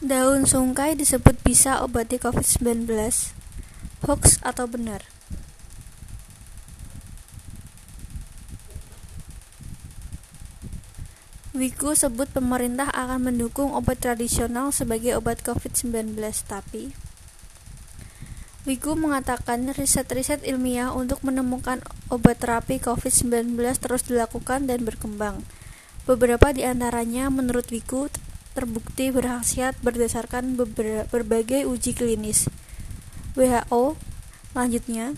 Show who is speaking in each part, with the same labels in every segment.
Speaker 1: Daun sungkai disebut bisa obati COVID-19. Hoax atau benar? Wiku sebut pemerintah akan mendukung obat tradisional sebagai obat COVID-19, tapi Wiku mengatakan riset-riset ilmiah untuk menemukan obat terapi COVID-19 terus dilakukan dan berkembang. Beberapa di antaranya menurut Wiku terbukti berkhasiat berdasarkan berbagai uji klinis. WHO lanjutnya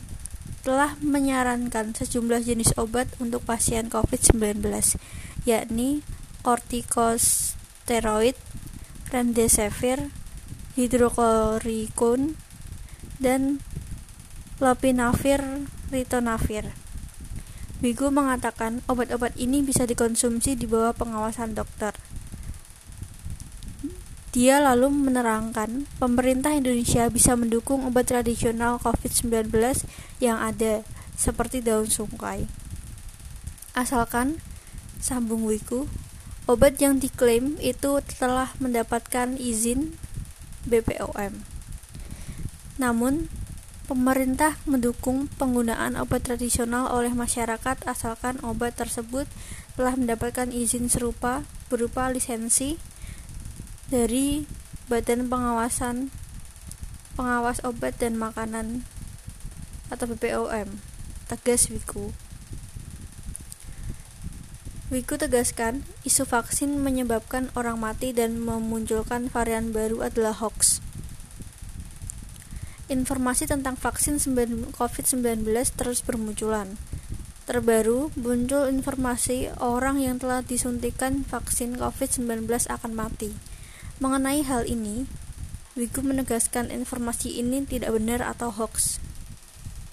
Speaker 1: telah menyarankan sejumlah jenis obat untuk pasien COVID-19, yakni kortikosteroid, remdesivir, hidrokorikon, dan lopinavir ritonavir. Wigu mengatakan obat-obat ini bisa dikonsumsi di bawah pengawasan dokter. Dia lalu menerangkan, pemerintah Indonesia bisa mendukung obat tradisional COVID-19 yang ada, seperti daun sungkai. Asalkan, sambung Wiku, obat yang diklaim itu telah mendapatkan izin BPOM. Namun, pemerintah mendukung penggunaan obat tradisional oleh masyarakat asalkan obat tersebut telah mendapatkan izin serupa berupa lisensi dari Badan Pengawasan Pengawas Obat dan Makanan atau BPOM, tegas Wiku. Wiku tegaskan, isu vaksin menyebabkan orang mati dan memunculkan varian baru adalah hoax. Informasi tentang vaksin COVID-19 terus bermunculan. Terbaru, muncul informasi orang yang telah disuntikan vaksin COVID-19 akan mati. Mengenai hal ini, Wiku menegaskan informasi ini tidak benar atau hoax.